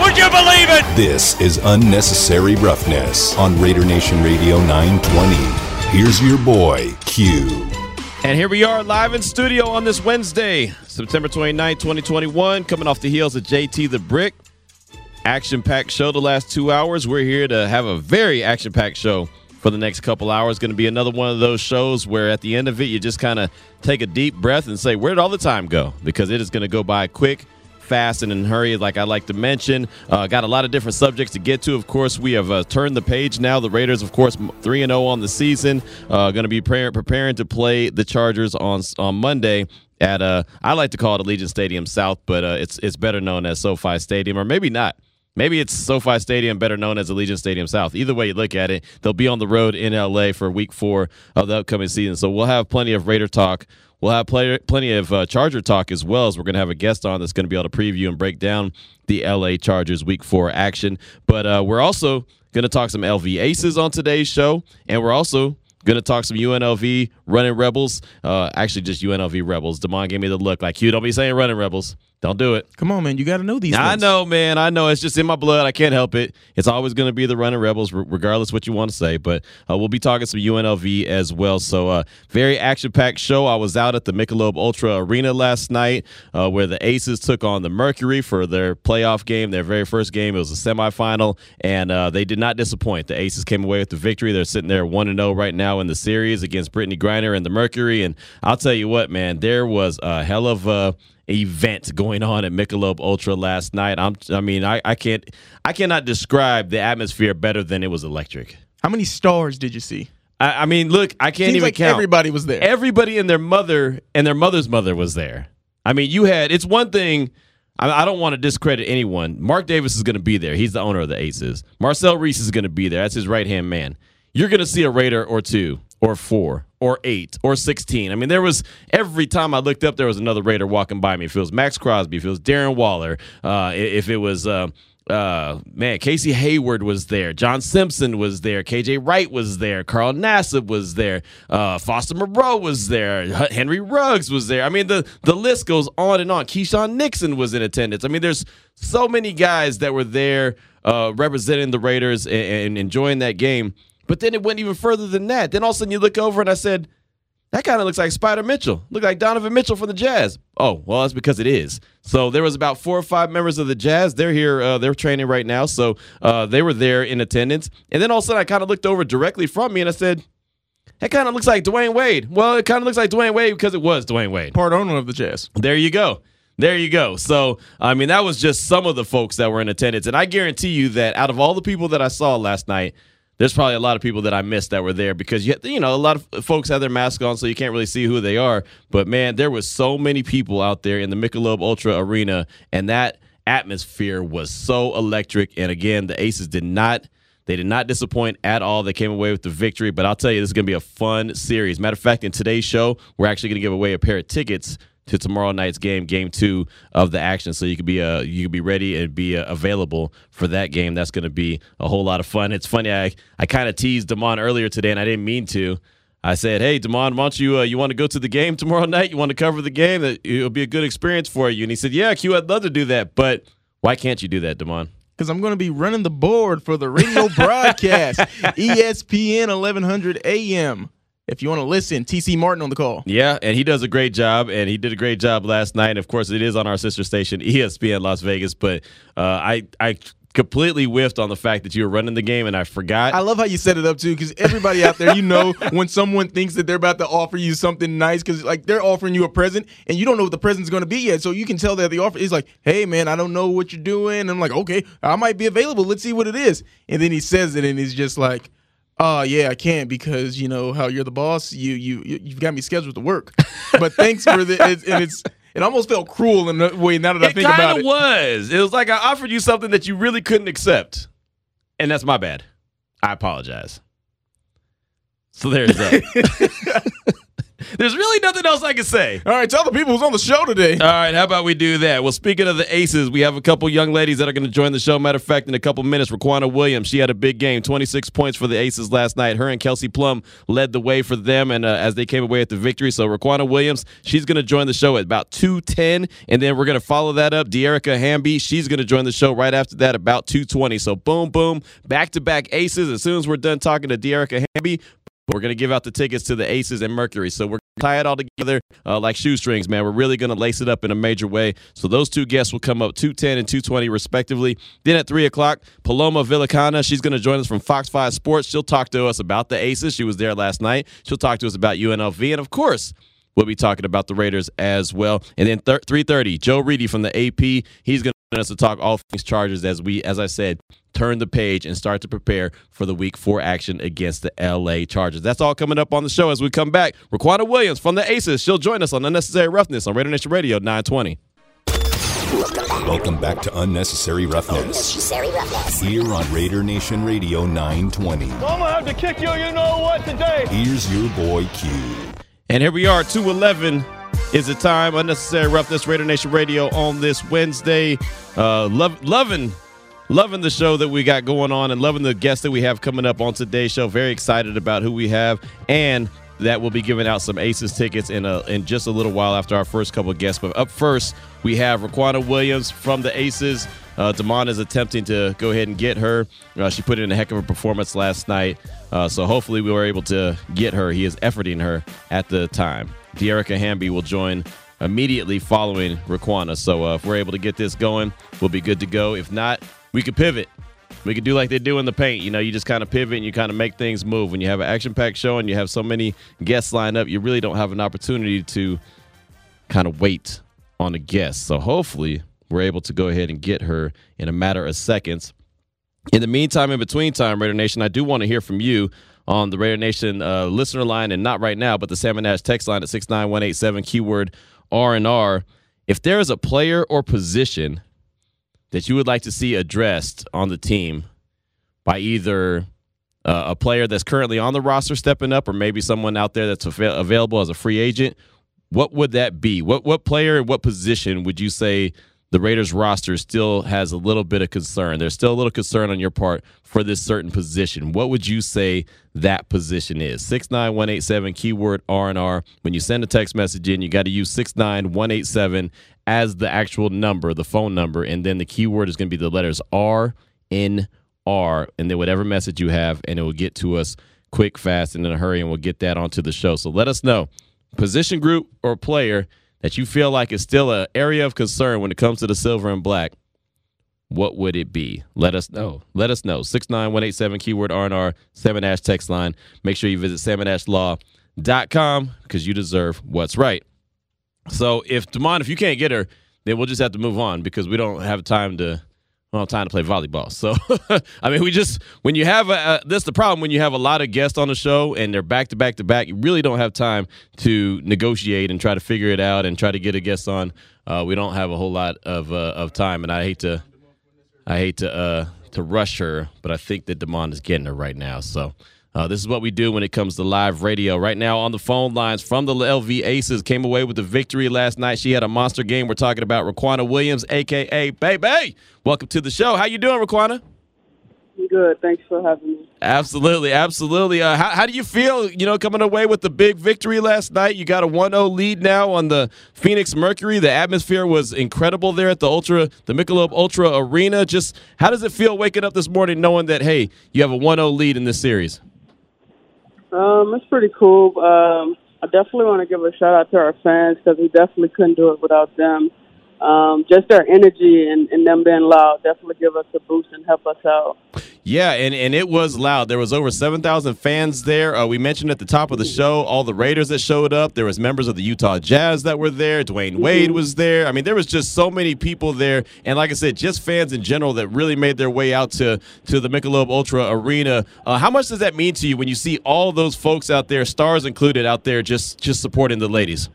Would you believe it? This is unnecessary roughness on Raider Nation Radio 920. Here's your boy, Q. And here we are live in studio on this Wednesday, September 29, 2021, coming off the heels of JT the Brick. Action packed show the last two hours. We're here to have a very action packed show for the next couple hours. Going to be another one of those shows where at the end of it, you just kind of take a deep breath and say, Where did all the time go? Because it is going to go by quick fast and in hurry, like I like to mention. Uh, got a lot of different subjects to get to. Of course, we have uh, turned the page now. The Raiders, of course, three and zero on the season. Uh, Going to be pre- preparing to play the Chargers on on Monday at uh, I like to call it Allegiant Stadium South, but uh, it's it's better known as SoFi Stadium, or maybe not. Maybe it's SoFi Stadium, better known as Allegiant Stadium South. Either way you look at it, they'll be on the road in LA for Week Four of the upcoming season. So we'll have plenty of Raider talk. We'll have play, plenty of uh, Charger talk as well as we're going to have a guest on that's going to be able to preview and break down the LA Chargers Week Four action. But uh, we're also going to talk some LV Aces on today's show, and we're also Going to talk some UNLV running Rebels. Uh, actually, just UNLV Rebels. Demond gave me the look like, you don't be saying running Rebels. Don't do it. Come on, man. You got to know these. I things. know, man. I know. It's just in my blood. I can't help it. It's always going to be the running rebels, regardless what you want to say. But uh, we'll be talking some UNLV as well. So, uh, very action-packed show. I was out at the Michelob Ultra Arena last night, uh, where the Aces took on the Mercury for their playoff game, their very first game. It was a semifinal, and uh, they did not disappoint. The Aces came away with the victory. They're sitting there one and zero oh right now in the series against Brittney Griner and the Mercury. And I'll tell you what, man, there was a hell of a event going on at Michelob Ultra last night. I'm, I mean, I, I can't, I cannot describe the atmosphere better than it was electric. How many stars did you see? I, I mean, look, I can't Seems even like count. Everybody was there. Everybody and their mother and their mother's mother was there. I mean, you had. It's one thing. I, I don't want to discredit anyone. Mark Davis is going to be there. He's the owner of the Aces. Marcel Reese is going to be there. That's his right hand man. You're going to see a Raider or two or four or eight or 16. I mean, there was every time I looked up, there was another Raider walking by me. If it was Maxx Crosby, if it was Darren Waller, uh, if it was. Uh, uh, man, Casey Hayward was there. John Simpson was there. KJ Wright was there. Carl Nassib was there. Uh, Foster Moreau was there. Henry Ruggs was there. I mean, the, the list goes on and on. Keisean Nixon was in attendance. I mean, there's so many guys that were there uh, representing the Raiders and, and enjoying that game. But then it went even further than that. Then all of a sudden you look over and I said, that kind of looks like Spider Mitchell. Look like Donovan Mitchell from the Jazz. Oh, well, that's because it is. So there was about four or five members of the Jazz. They're here. Uh, they're training right now. So uh, they were there in attendance. And then all of a sudden I kind of looked over directly from me and I said, that kind of looks like Dwyane Wade. Well, it kind of looks like Dwyane Wade because it was Dwyane Wade. Part owner of the Jazz. There you go. There you go. So, I mean, that was just some of the folks that were in attendance. And I guarantee you that out of all the people that I saw last night, there's probably a lot of people that I missed that were there because you you know a lot of folks have their mask on, so you can't really see who they are. But man, there was so many people out there in the Michelob Ultra Arena, and that atmosphere was so electric. And again, the Aces did not. They did not disappoint at all. They came away with the victory. But I'll tell you, this is going to be a fun series. Matter of fact, in today's show, we're actually going to give away a pair of tickets to tomorrow night's game, game two of the action. So you could be uh you could be ready and be uh, available for that game. That's going to be a whole lot of fun. It's funny. I I kind of teased Demond earlier today, and I didn't mean to. I said, "Hey, Demond, why don't you uh, you want to go to the game tomorrow night? You want to cover the game? That it'll be a good experience for you." And he said, "Yeah, Q, I'd love to do that, but why can't you do that, Demond?" Because I'm going to be running the board for the radio broadcast, ESPN 1100 AM if you want to listen, TC Martin on the call. Yeah, and he does a great job, and he did a great job last night. And of course, it is on our sister station, ESPN Las Vegas. But uh, I, I completely whiffed on the fact that you were running the game and I forgot. I love how you set it up too, because everybody out there, you know, when someone thinks that they're about to offer you something nice, because like they're offering you a present and you don't know what the present's going to be yet, so you can tell that the offer is like, "Hey, man, I don't know what you're doing." And I'm like, "Okay, I might be available. Let's see what it is." And then he says it, and he's just like oh yeah i can't because you know how you're the boss you you you've got me scheduled to work. But thanks for the it, and it's it almost felt cruel in a way now that i think about it it. was. It was like i offered you something that you really couldn't accept. And that's my bad. I apologize. So there's that. There's really nothing else I can say. All right, tell the people who's on the show today. All right, how about we do that? Well, speaking of the Aces, we have a couple young ladies that are going to join the show. Matter of fact, in a couple minutes, Riquna Williams, she had a big game, 26 points for the Aces last night. Her and Kelsey Plum led the way for them, and uh, as they came away with the victory, so Riquna Williams, she's going to join the show at about 2:10, and then we're going to follow that up. Dearica Hamby, she's going to join the show right after that, about 2:20. So boom, boom, back to back Aces. As soon as we're done talking to Dearica Hamby, we're going to give out the tickets to the Aces and Mercury. So we're going to tie it all together uh, like shoestrings, man. We're really going to lace it up in a major way. So those two guests will come up 210 and 220 respectively. Then at 3 o'clock, Paloma Villicana, she's going to join us from Fox 5 Sports. She'll talk to us about the Aces. She was there last night. She'll talk to us about UNLV. And of course, we'll be talking about the Raiders as well. And then 3.30, Joe Reedy from the AP, he's going to us to talk all things Chargers as we, as I said, turn the page and start to prepare for the week four action against the LA Chargers. That's all coming up on the show as we come back. Riquna Williams from the Aces, she'll join us on Unnecessary Roughness on Raider Nation Radio 920. Welcome back to Unnecessary Roughness. Unnecessary Roughness. Here on Raider Nation Radio 920. I'm gonna have to kick you, you know what, today. Here's your boy Q. And here we are, 211 is the time. Unnecessary Roughness, Raider Nation Radio on this Wednesday. Uh, love, loving loving the show that we got going on and loving the guests that we have coming up on today's show. Very excited about who we have and that we'll be giving out some Aces tickets in a, in just a little while after our first couple guests. But up first, we have Riquna Williams from the Aces. Uh, Damon is attempting to go ahead and get her. Uh, she put in a heck of a performance last night, uh, so hopefully we were able to get her. He is efforting her at the time. Dearica Hamby will join immediately following Riquna. So uh, if we're able to get this going, we'll be good to go. If not, we could pivot. We could do like they do in the paint. You know, you just kind of pivot and you kind of make things move. When you have an action packed show and you have so many guests lined up, you really don't have an opportunity to kind of wait on a guest. So hopefully, we're able to go ahead and get her in a matter of seconds. In the meantime, in between time, Raider Nation, I do want to hear from you on the Raider Nation uh, listener line, and not right now, but the Sam and Ash text line at six nine one eight seven keyword R and R. If there is a player or position that you would like to see addressed on the team by either uh, a player that's currently on the roster stepping up or maybe someone out there that's av- available as a free agent, what would that be? What what player, what position would you say the Raiders roster still has a little bit of concern? There's still a little concern on your part for this certain position. What would you say that position is? 69187 keyword R&R. When you send a text message in, you got to use 69187 as the actual number, the phone number, and then the keyword is going to be the letters R N R, and then whatever message you have, and it will get to us quick, fast, and in a hurry, and we'll get that onto the show. So let us know position group or player that you feel like is still an area of concern when it comes to the silver and black. What would it be? Let us know. Let us know. 69187 keyword R&R, Sam and Ash text line. Make sure you visit samandashlaw.com because you deserve what's right. So if Damon, if you can't get her, then we'll just have to move on because we don't have time to we don't have time to play volleyball. So I mean, we just when you have a that's the problem when you have a lot of guests on the show and they're back to back to back, you really don't have time to negotiate and try to figure it out and try to get a guest on. Uh, we don't have a whole lot of uh, of time, and I hate to I hate to uh, to rush her, but I think that Damon is getting her right now. So. Uh, this is what we do when it comes to live radio. Right now on the phone lines from the LV Aces came away with the victory last night. She had a monster game. We're talking about Riquna Williams, aka Baby. Welcome to the show. How you doing, Riquna? Good. Thanks for having me. Absolutely, absolutely. Uh, how, how do you feel? You know, coming away with the big victory last night. You got a 1-0 lead now on the Phoenix Mercury. The atmosphere was incredible there at the Ultra, the Michelob Ultra Arena. Just how does it feel waking up this morning knowing that hey, you have a 1-0 lead in this series? Um, it's pretty cool. Um, I definitely want to give a shout out to our fans because we definitely couldn't do it without them. Um, just their energy and, and them being loud definitely give us a boost and help us out. Yeah, and, and it was loud. There was over 7,000 fans there. Uh, we mentioned at the top of the show all the Raiders that showed up. There was members of the Utah Jazz that were there. Dwyane Wade Mm-hmm. was there. I mean, there was just so many people there. And like I said, just fans in general that really made their way out to, to the Michelob Ultra Arena. Uh, how much does that mean to you when you see all those folks out there, stars included, out there just, just supporting the ladies?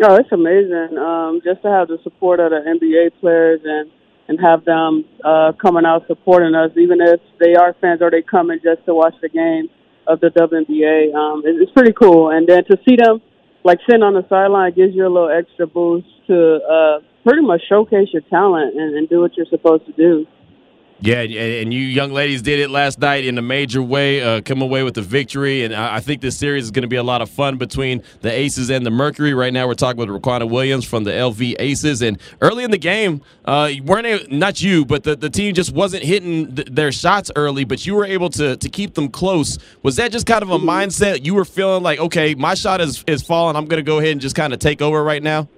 No, it's amazing. Um, just to have the support of the NBA players and and have them uh, coming out supporting us, even if they are fans or they coming just to watch the game of the WNBA. Um, it's pretty cool, and then to see them like sitting on the sideline gives you a little extra boost to uh, pretty much showcase your talent and, and do what you're supposed to do. Yeah, and you young ladies did it last night in a major way, uh, come away with the victory. And I think this series is going to be a lot of fun between the Aces and the Mercury. Right now, we're talking with Riquna Williams from the LV Aces. And early in the game, uh, weren't able, not you, but the, the team just wasn't hitting th- their shots early, but you were able to to keep them close. Was that just kind of a mindset you were feeling like, okay, my shot is is falling, I'm going to go ahead and just kind of take over right now?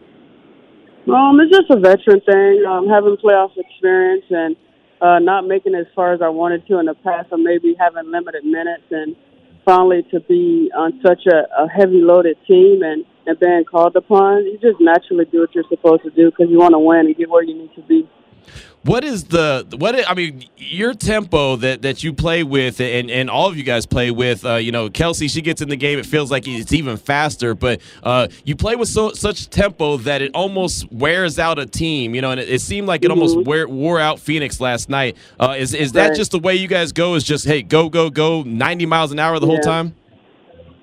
Um, it's just a veteran thing, um, having playoff experience and uh, not making it as far as I wanted to in the past, or maybe having limited minutes, and finally to be on such a, a heavy loaded team and, and being called upon, you just naturally do what you're supposed to do because you want to win and get where you need to be what is the what I mean your tempo that that you play with and and all of you guys play with uh, you know Kelsey she gets in the game it feels like it's even faster but uh, you play with so such tempo that it almost wears out a team you know and it, it seemed like it mm-hmm. almost wear, wore out Phoenix last night uh, is is that right. just the way you guys go is just hey go go go 90 miles an hour the yeah. whole time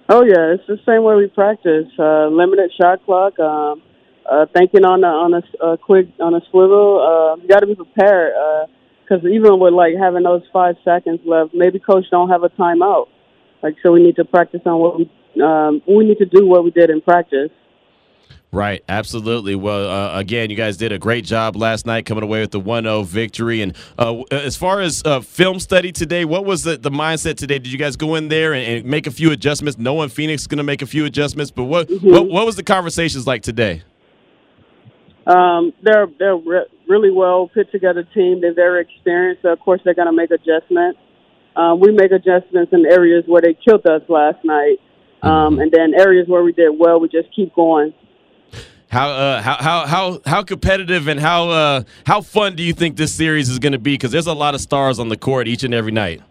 oh yeah it's the same way we practice uh, limited shot clock um, uh, thinking on a on a uh, quick on a swivel. Uh, you got to be prepared because uh, even with like having those five seconds left, maybe coach don't have a timeout. Like so, we need to practice on what we um, we need to do what we did in practice. Right, absolutely. Well, uh, again, you guys did a great job last night coming away with the 1 0 victory. And uh, as far as uh, film study today, what was the, the mindset today? Did you guys go in there and, and make a few adjustments, knowing Phoenix is going to make a few adjustments? But what, mm-hmm. what, what was the conversations like today? Um, they're they're re- really well put together team. They're very experienced. So of course, they're going to make adjustments. Um, we make adjustments in areas where they killed us last night, um, and then areas where we did well, we just keep going. How uh, how how how how competitive and how uh, how fun do you think this series is going to be? Because there's a lot of stars on the court each and every night.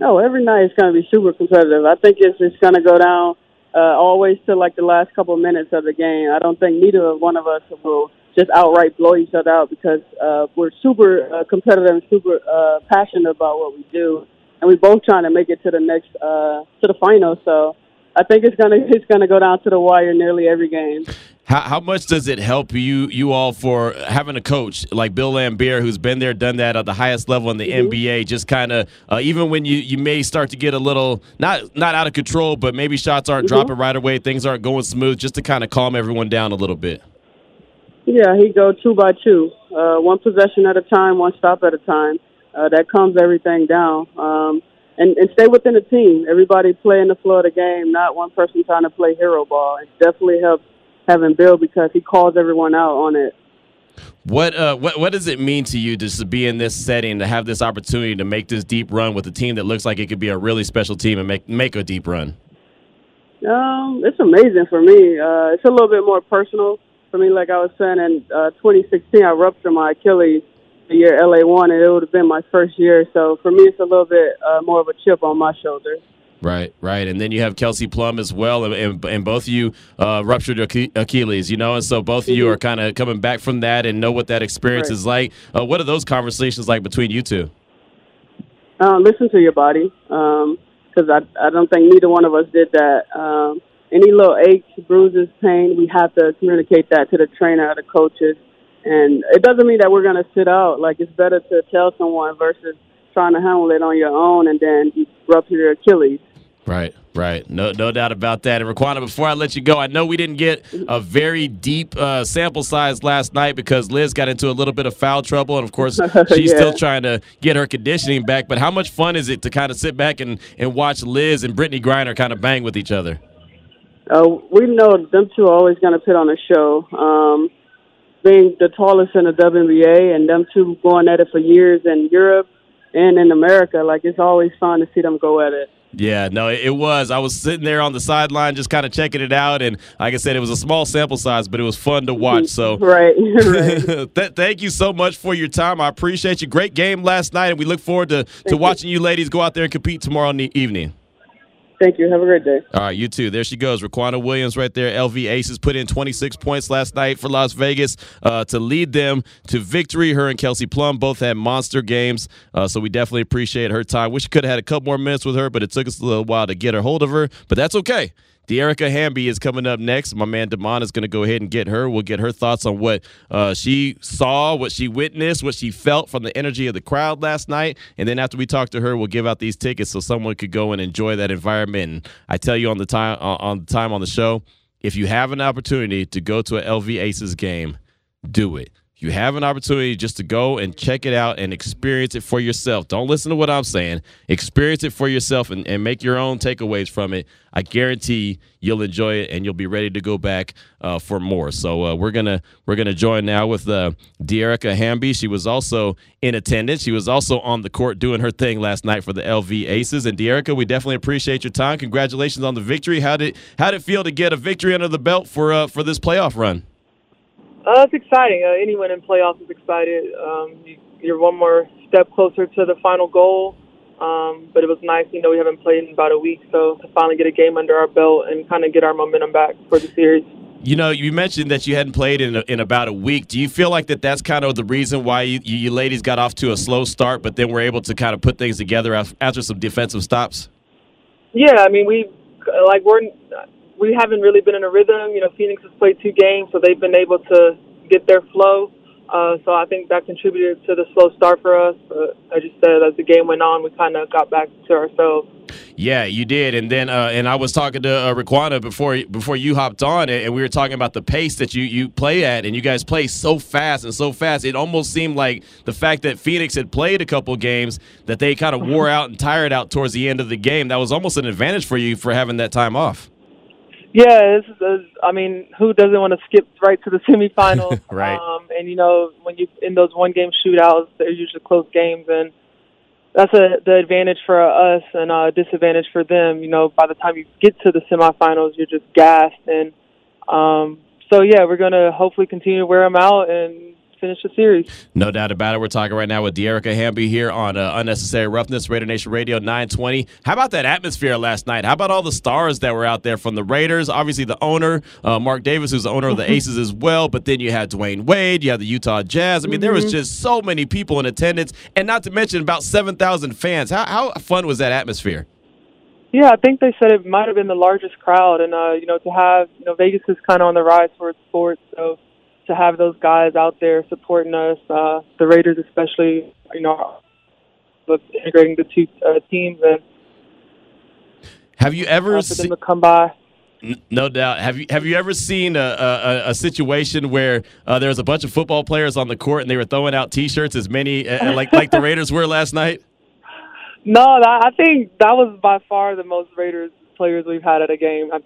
No, every night is going to be super competitive. I think it's it's going to go down uh, always to like the last couple of minutes of the game. I don't think neither one of us will just outright blow each other out because uh, we're super uh, competitive and super uh, passionate about what we do, and we're both trying to make it to the next uh, to the final. So I think it's gonna it's gonna go down to the wire nearly every game. How, how much does it help you you all for having a coach like Bill Laimbeer who's been there, done that at the highest level in the mm-hmm. NBA? Just kind of uh, even when you, you may start to get a little not not out of control, but maybe shots aren't mm-hmm. dropping right away, things aren't going smooth, just to kind of calm everyone down a little bit. Yeah, he go two by two, uh, one possession at a time, one stop at a time. Uh, that calms everything down. Um, and, and stay within the team. Everybody playing the flow of the game, not one person trying to play hero ball. It definitely helps having Bill because he calls everyone out on it. What uh what what does it mean to you just to be in this setting to have this opportunity to make this deep run with a team that looks like it could be a really special team and make make a deep run? Um, it's amazing for me. Uh, it's a little bit more personal for me. Like I was saying, in uh, 2016, I ruptured my Achilles the year LA won, and it would have been my first year. So for me, it's a little bit uh, more of a chip on my shoulder. Right, right, and then you have Kelsey Plum as well, and, and, and both of you uh, ruptured your Achilles, you know, and so both of you mm-hmm. are kind of coming back from that and know what that experience right. is like. Uh, what are those conversations like between you two? Uh, listen to your body, because um, I I don't think neither one of us did that. Um, any little aches, bruises, pain, we have to communicate that to the trainer or the coaches, and it doesn't mean that we're going to sit out. Like it's better to tell someone versus trying to handle it on your own and then you rupture your Achilles. Right, right. No, no doubt about that. And Riquna, before I let you go, I know we didn't get a very deep uh, sample size last night because Liz got into a little bit of foul trouble, and of course, she's yeah. still trying to get her conditioning back. But how much fun is it to kind of sit back and, and watch Liz and Brittney Griner kind of bang with each other? Uh, we know them two are always going to put on a show. Um, being the tallest in the WNBA and them two going at it for years in Europe and in America, like it's always fun to see them go at it. Yeah, no, it was. I was sitting there on the sideline just kind of checking it out. And like I said, it was a small sample size, but it was fun to watch. So, right. right. Th- thank you so much for your time. I appreciate you. Great game last night. And we look forward to, to watching you. you ladies go out there and compete tomorrow in the evening. Thank you. Have a great day. All right, you too. There she goes. Riquna Williams right there. LV Aces put in 26 points last night for Las Vegas uh, to lead them to victory. Her and Kelsey Plum both had monster games, uh, so we definitely appreciate her time. Wish we could have had a couple more minutes with her, but it took us a little while to get a hold of her, but that's okay. Dearica Hamby is coming up next. My man Damon is going to go ahead and get her. We'll get her thoughts on what uh, she saw, what she witnessed, what she felt from the energy of the crowd last night. And then after we talk to her, we'll give out these tickets so someone could go and enjoy that environment. And I tell you on the time on the time on the show, if you have an opportunity to go to an LV Aces game, do it you have an opportunity just to go and check it out and experience it for yourself. Don't listen to what I'm saying. Experience it for yourself and, and make your own takeaways from it. I guarantee you'll enjoy it and you'll be ready to go back uh, for more. So uh, we're gonna we're gonna join now with uh, Dearica Hamby. She was also in attendance. She was also on the court doing her thing last night for the LV Aces. And Dearica, we definitely appreciate your time. Congratulations on the victory. How did how did it feel to get a victory under the belt for uh, for this playoff run? Uh, it's exciting. Uh, anyone in playoffs is excited. Um, you, you're one more step closer to the final goal. Um, but it was nice, you know, we haven't played in about a week, so to finally get a game under our belt and kind of get our momentum back for the series. You know, you mentioned that you hadn't played in, a, in about a week. Do you feel like that that's kind of the reason why you, you ladies got off to a slow start, but then were able to kind of put things together after some defensive stops? Yeah, I mean, we like we're we haven't really been in a rhythm. You know, Phoenix has played two games, so they've been able to get their flow. Uh, so I think that contributed to the slow start for us. But I just said as the game went on, we kind of got back to ourselves. Yeah, you did, and then uh, and I was talking to uh, Riquna before before you hopped on, it and we were talking about the pace that you you play at, and you guys play so fast and so fast. It almost seemed like the fact that Phoenix had played a couple games that they kind of wore out and tired out towards the end of the game. That was almost an advantage for you for having that time off. Yeah, this is, I mean, who doesn't want to skip right to the semifinals? right. Um, and you know, when you in those one game shootouts, they're usually close games, and that's a the advantage for us and a disadvantage for them. You know, by the time you get to the semifinals, you're just gassed, and um, so yeah, we're gonna hopefully continue to wear them out and finish the series. No doubt about it. We're talking right now with Dearica Hamby here on uh, Unnecessary Roughness, Raider Nation Radio 920. How about that atmosphere last night? How about all the stars that were out there from the Raiders? Obviously, the owner, uh, Mark Davis, who's the owner of the Aces as well. But then you had Dwyane Wade, you had the Utah Jazz. I mean, mm-hmm. there was mm-hmm. just so many people in attendance, and not to mention about 7,000 fans. How, how fun was that atmosphere? Yeah, I think they said it might have been the largest crowd, and uh, you know, to have you know Vegas is kind of on the rise for its sports, so to have those guys out there supporting us, uh, the Raiders especially, you know, with integrating the two uh, teams and have you ever seen them to come by? No doubt. Have you have you ever seen a a, a situation where uh, there was a bunch of football players on the court and they were throwing out T-shirts as many uh, like like the Raiders were last night? No, I think that was by far the most Raiders players we've had at a game. I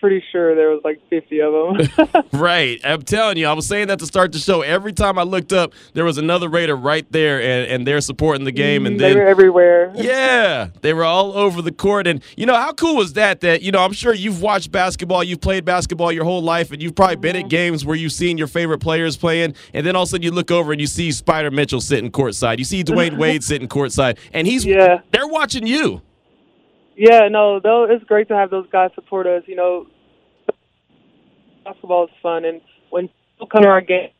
pretty sure there was like 50 of them. right. I'm telling you, I was saying that to start the show. Every time I looked up, there was another Raider right there, and, and they're supporting the game. And then, they were everywhere. Yeah, they were all over the court. And, you know, how cool was that? That, you know, I'm sure you've watched basketball, you've played basketball your whole life, and you've probably mm-hmm. been at games where you've seen your favorite players playing, and then all of a sudden you look over and you see Spider Mitchell sitting courtside. You see Dwyane Wade sitting courtside, and he's, yeah. they're watching you. Yeah, no, though it's great to have those guys support us. You know, basketball is fun, and when people come to our game,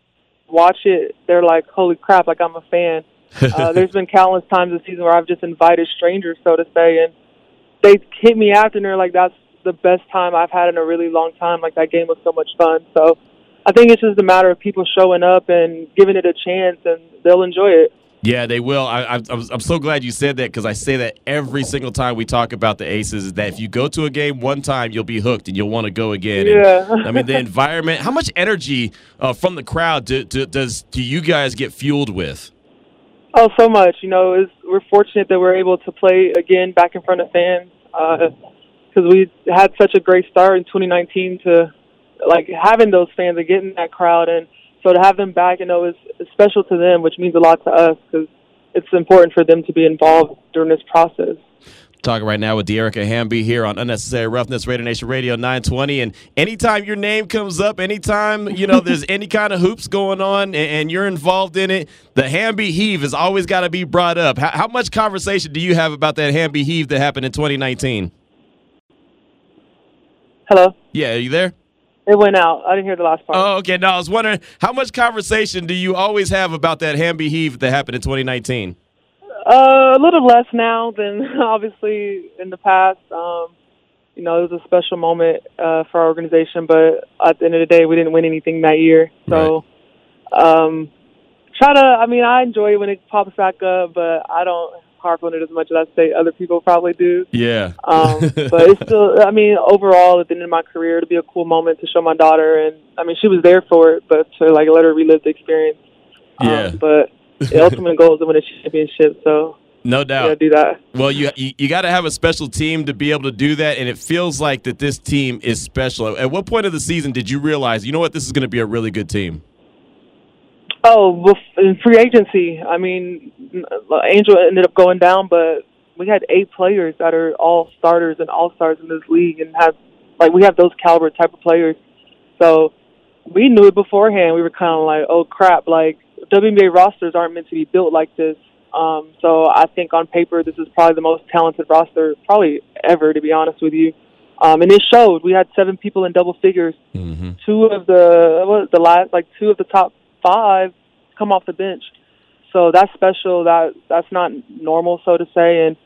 watch it, they're like, "Holy crap!" Like I'm a fan. uh, there's been countless times this season where I've just invited strangers, so to say, and they hit me after, and they're like, "That's the best time I've had in a really long time." Like that game was so much fun. So I think it's just a matter of people showing up and giving it a chance, and they'll enjoy it. Yeah, they will. I, am I'm, I'm so glad you said that because I say that every single time we talk about the Aces is that if you go to a game one time, you'll be hooked and you'll want to go again. Yeah. And, I mean, the environment. How much energy uh, from the crowd do, do, does do you guys get fueled with? Oh, so much. You know, we're fortunate that we're able to play again back in front of fans because uh, we had such a great start in 2019 to like having those fans and getting that crowd and – so to have them back, you know, is, is special to them, which means a lot to us because it's important for them to be involved during this process. Talking right now with Dearica Hamby here on Unnecessary Roughness, Raider Nation Radio 920. And anytime your name comes up, anytime, you know, there's any kind of hoops going on and, and, you're involved in it, the Hamby heave has always got to be brought up. How, how, much conversation do you have about that Hamby heave that happened in 2019? Hello. Yeah, are you there? It went out. I didn't hear the last part. Oh, okay. No, I was wondering how much conversation do you always have about that Hamby heave that happened in 2019? Uh, a little less now than obviously in the past. Um, you know, it was a special moment uh, for our organization, but at the end of the day, we didn't win anything that year. So, um, try to. I mean, I enjoy it when it pops back up, but I don't harp on it as much as I say other people probably do. Yeah. Um, but it's still. I mean, overall, at the end of my career, it'll be a cool moment to show my daughter, and I mean, she was there for it, but to like let her relive the experience. Um, Yeah. but the ultimate goal is to win a championship. So No yeah, doubt. do that. Well, you you, you got to have a special team to be able to do that, and it feels like that this team is special. At what point of the season did you realize, you know what, this is going to be a really good team? Oh, well, in free agency, I mean, Angel ended up going down, but we had eight players that are all starters and all stars in this league, and have like we have those caliber type of players. So we knew it beforehand. We were kind of like, oh crap, like WNBA rosters aren't meant to be built like this. Um, so I think on paper, this is probably the most talented roster probably ever, to be honest with you. Um, and it showed. We had seven people in double figures. Mm-hmm. Two of the what the last like two of the top five come off the bench. So that's special. That that's not normal, so to say. And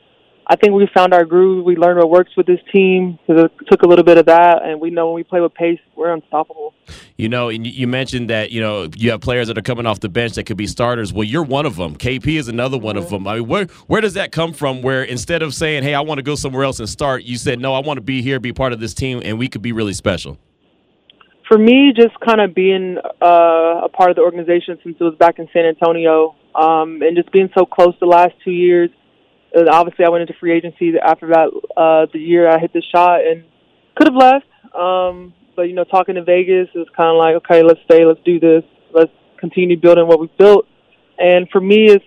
I think we found our groove. We learned what works with this team. It took a little bit of that, and we know when we play with pace, we're unstoppable. You know, and you- you mentioned that you know you have players that are coming off the bench that could be starters. Well, you're one of them. KP is another one of mm-hmm. them. I mean, where where does that come from? Where instead of saying, "Hey, I want to go somewhere else and start," you said, "No, I want to be here, be part of this team, and we could be really special." For me, just kind of being uh, a part of the organization since it was back in San Antonio, um, and just being so close the last two years. Obviously, I went into free agency after that. Uh, the year I hit the shot and could have left, um, but you know, talking to Vegas, it was kind of like, okay, let's stay, let's do this, let's continue building what we've built. And for me, is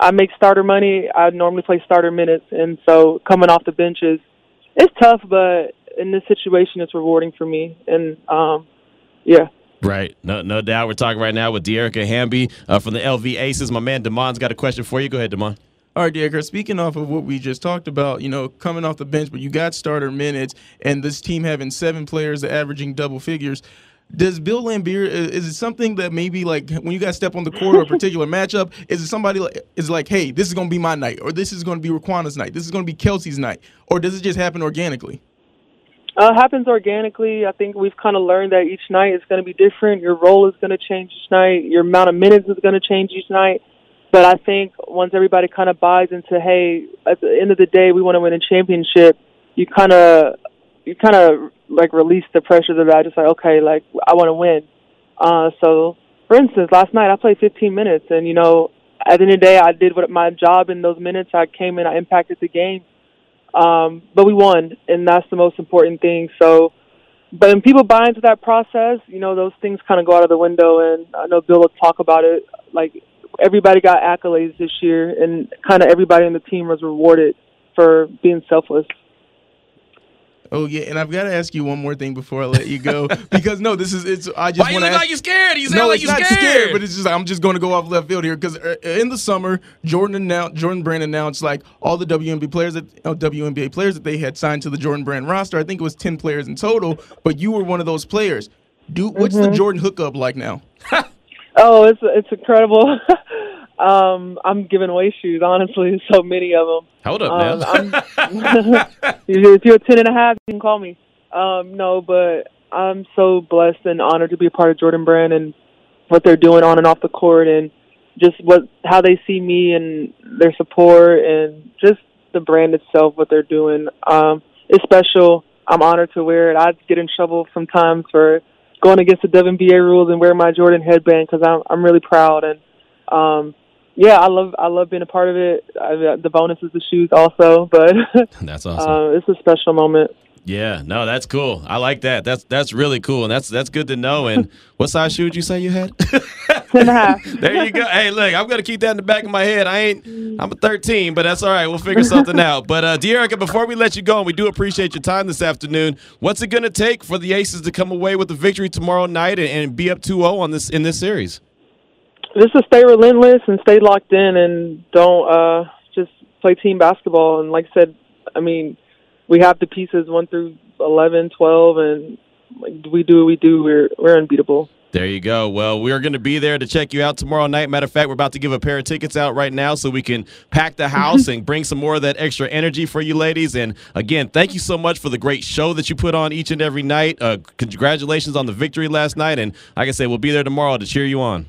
I make starter money. I normally play starter minutes, and so coming off the bench is it's tough, but in this situation, it's rewarding for me. And um, yeah. Right. No, no doubt. We're talking right now with Dearica Hamby uh, from the LV Aces. My man Damon's got a question for you. Go ahead, Damon. All right, Decker, speaking off of what we just talked about, you know, coming off the bench, but you got starter minutes, and this team having seven players averaging double figures. Does Bill Laimbeer is it something that maybe like when you guys step on the court or a particular matchup, is it somebody like is like, hey, this is gonna be my night, or this is gonna be Riquna's night, this is gonna be Kelsey's night, or does it just happen organically? Uh, happens organically. I think we've kind of learned that each night is going to be different. Your role is going to change each night. Your amount of minutes is going to change each night. But I think once everybody kind of buys into, hey, at the end of the day, we want to win a championship. You kind of, you kind of like release the pressures of that. Just like, okay, like I want to win. Uh, so, for instance, last night I played 15 minutes, and you know, at the end of the day, I did what my job in those minutes. I came in, I impacted the game. Um, but we won, and that's the most important thing. So, but when people buy into that process, you know, those things kind of go out of the window. And I know Bill will talk about it. Like everybody got accolades this year, and kind of everybody on the team was rewarded for being selfless. Oh yeah, and I've got to ask you one more thing before I let you go because no, this is it's. I just Why you want to look ask. like you scared? You sound no, like it's you not scared. scared, but it's just I'm just going to go off left field here because uh, in the summer, Jordan announced Jordan Brand announced like all the WNBA players that uh, oh, WNBA players that they had signed to the Jordan Brand roster. I think it was ten players in total, but you were one of those players. Do what's the mm-hmm. Jordan hookup like now? Oh, it's it's incredible. um, I'm giving away shoes, honestly. So many of them. Hold up Um, now. If you're ten and a half, you can call me. Um, no, but I'm so blessed and honored to be a part of Jordan Brand and what they're doing on and off the court, and just what how they see me and their support, and just the brand itself, what they're doing. Um, it's special. I'm honored to wear it. I get in trouble sometimes for going against the WNBA rules and wearing my Jordan headband because I'm I'm really proud and um, yeah, I love I love being a part of it. I, the bonus is the shoes also, but That's awesome. uh, it's a special moment. yeah, no, that's cool. I like that. That's that's really cool, and that's that's good to know. And what size shoe did you say you had? Ten and a half. there you go. Hey, look, I'm gonna keep that in the back of my head. I ain't. I'm a 13, but that's all right. We'll figure something out. But uh, Dearica, before we let you go, and we do appreciate your time this afternoon. What's it gonna take for the Aces to come away with the victory tomorrow night and, and be up 2-0 on this in this series? Just to stay relentless and stay locked in and don't uh, just play team basketball. And like I said, I mean, we have the pieces one through 11, 12, and like, we do what we do. We're we're unbeatable. There you go. Well, we are going to be there to check you out tomorrow night. Matter of fact, we're about to give a pair of tickets out right now so we can pack the house and bring some more of that extra energy for you ladies. And again, thank you so much for the great show that you put on each and every night. Uh, congratulations on the victory last night. And like I said, we'll be there tomorrow to cheer you on.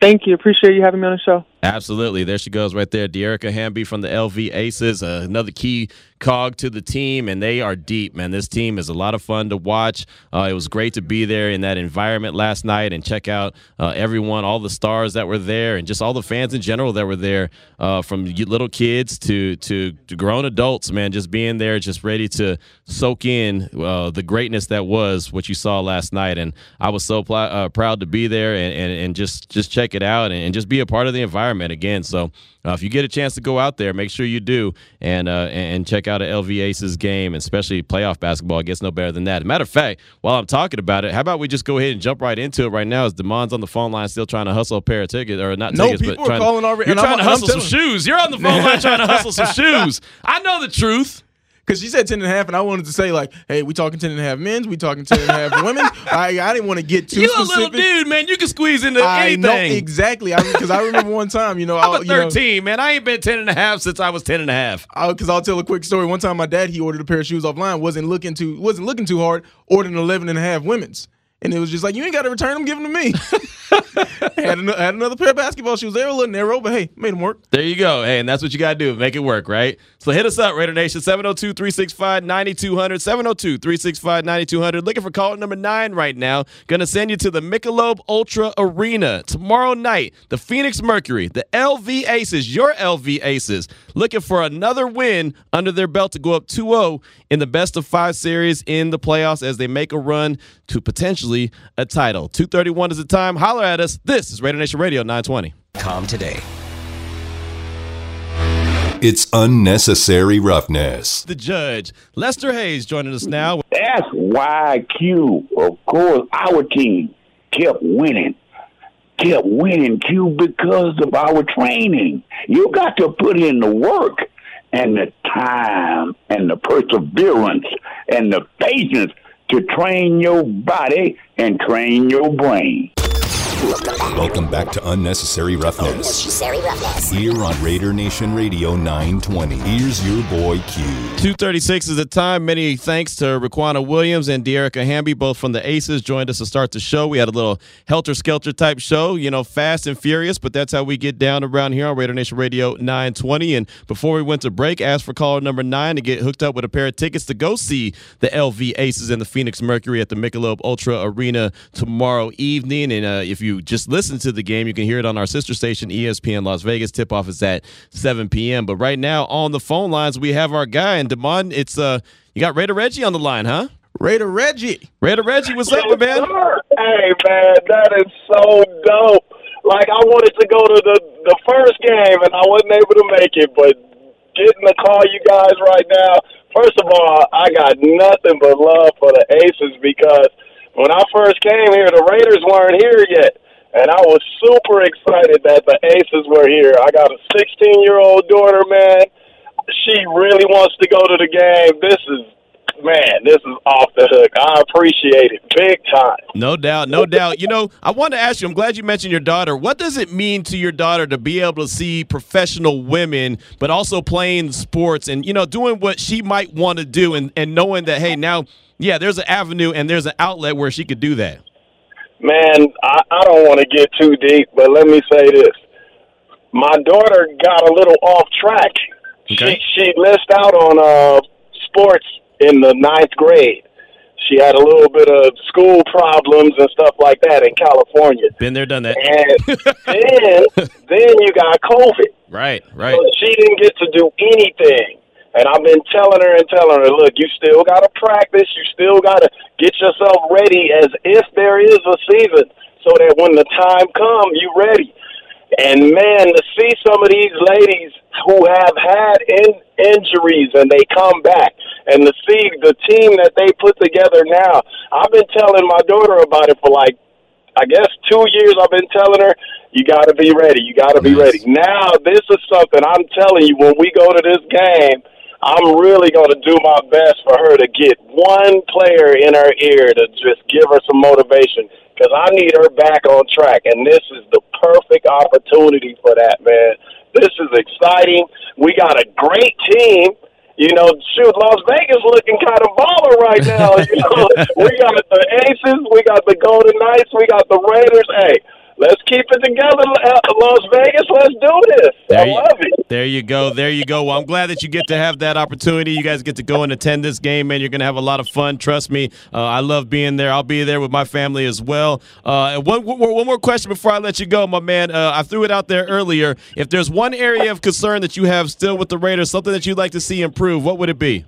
Thank you. Appreciate you having me on the show. Absolutely. There she goes right there. Dearica Hamby from the LV Aces, uh, another key cog to the team, and they are deep, man. This team is a lot of fun to watch. Uh, it was great to be there in that environment last night and check out uh, everyone, all the stars that were there, and just all the fans in general that were there, uh, from little kids to, to, to grown adults, man. Just being there, just ready to soak in uh, the greatness that was what you saw last night. And I was so pl- uh, proud to be there and, and, and just just check it out and, and just be a part of the environment environment again. So uh, if you get a chance to go out there, make sure you do and uh, and check out a LV Aces game, especially playoff basketball. It gets no better than that. matter of fact, while I'm talking about it, how about we just go ahead and jump right into it right now? As Demon's on the phone line, still trying to hustle a pair of tickets or not no, tickets, people but trying, are calling already. You're trying I'm, to hustle some shoes. You're on the phone line trying to hustle some shoes. I know the truth. Because she said 10 and a half, and I wanted to say, like, hey, we talking 10 and a half men's, we talking 10 and a half women's. I, I didn't want to get too You a specific. little dude, man. You can squeeze into I anything. know exactly. Because I, remember one time, you know, I'm I'll, a you know, 13, man. I ain't been 10 and a half since I was 10 and a half. because I'll tell a quick story. One time, my dad he ordered a pair of shoes offline. wasn't looking too wasn't looking too hard. Ordered an 11 and a half women's, and it was just like you ain't got to return them. Give them to me. had, an, had another pair of basketball shoes. They were a little narrow, but hey, made them work. There you go. Hey, and that's what you got to do. Make it work, right? So hit us up, Raider Nation, 702 365 9200. 702 365 9200. Looking for call number nine right now. Going to send you to the Michelob Ultra Arena tomorrow night. The Phoenix Mercury, the LV Aces, your LV Aces, looking for another win under their belt to go up 2 0 in the best of five series in the playoffs as they make a run to potentially a title. 231 is the time. Holler at us. This is Raider Nation Radio 920. Com today. It's unnecessary roughness. The judge, Lester Hayes, joining us now. That's why Q, of course, our team kept winning. Kept winning, Q, because of our training. You got to put in the work and the time and the perseverance and the patience to train your body and train your brain. Welcome back to Unnecessary Roughness. Unnecessary roughness. Here on Raider Nation Radio 920. Here's your boy Q. 236 is the time. Many thanks to Riquna Williams and Dearica Hamby, both from the Aces, joined us to start the show. We had a little helter skelter type show, you know, fast and furious, but that's how we get down around here on Raider Nation Radio 920. And before we went to break, asked for caller number nine to get hooked up with a pair of tickets to go see the LV Aces and the Phoenix Mercury at the Michelob Ultra Arena tomorrow evening. And uh, if you just listen to the game, you can hear it on our sister station, ESPN Las Vegas. Tip off is at 7 p.m. But right now on the phone lines, we have our guy. And Demond, it's uh, you got Raider Reggie on the line, huh? Raider Reggie. Raider Reggie, what's up, my man? Hey man, that is so dope. Like I wanted to go to the the first game and I wasn't able to make it, but getting to call you guys right now. First of all, I got nothing but love for the Aces because when I first came here, the Raiders weren't here yet. And I was super excited that the Aces were here. I got a 16 year old daughter, man. She really wants to go to the game. This is, man, this is off the hook. I appreciate it big time. No doubt, no doubt. You know, I want to ask you, I'm glad you mentioned your daughter. What does it mean to your daughter to be able to see professional women, but also playing sports and, you know, doing what she might want to do and, and knowing that, hey, now, yeah, there's an avenue and there's an outlet where she could do that? Man, I, I don't want to get too deep, but let me say this. My daughter got a little off track. Okay. She she missed out on uh sports in the ninth grade. She had a little bit of school problems and stuff like that in California. Been there, done that. And then then you got COVID. Right, right. So she didn't get to do anything. And I've been telling her and telling her, look, you still got to practice. You still got to get yourself ready as if there is a season so that when the time comes, you ready. And man, to see some of these ladies who have had in- injuries and they come back, and to see the team that they put together now, I've been telling my daughter about it for like, I guess two years. I've been telling her, you got to be ready. You got to be ready. Now, this is something I'm telling you. When we go to this game, I'm really going to do my best for her to get one player in her ear to just give her some motivation because I need her back on track. And this is the perfect opportunity for that, man. This is exciting. We got a great team. You know, shoot, Las Vegas looking kind of baller right now. You know, we got the Aces, we got the Golden Knights, we got the Raiders. Hey, let's keep it together, Las Vegas. Let's do this. There I you, love it. There you go. There you go. Well, I'm glad that you get to have that opportunity. You guys get to go and attend this game, man. You're going to have a lot of fun. Trust me. Uh, I love being there. I'll be there with my family as well. Uh, and one, one, more- one more question before I let you go, my man. Uh, I threw it out there earlier. If there's one area of concern that you have still with the Raiders, something that you'd like to see improve, what would it be?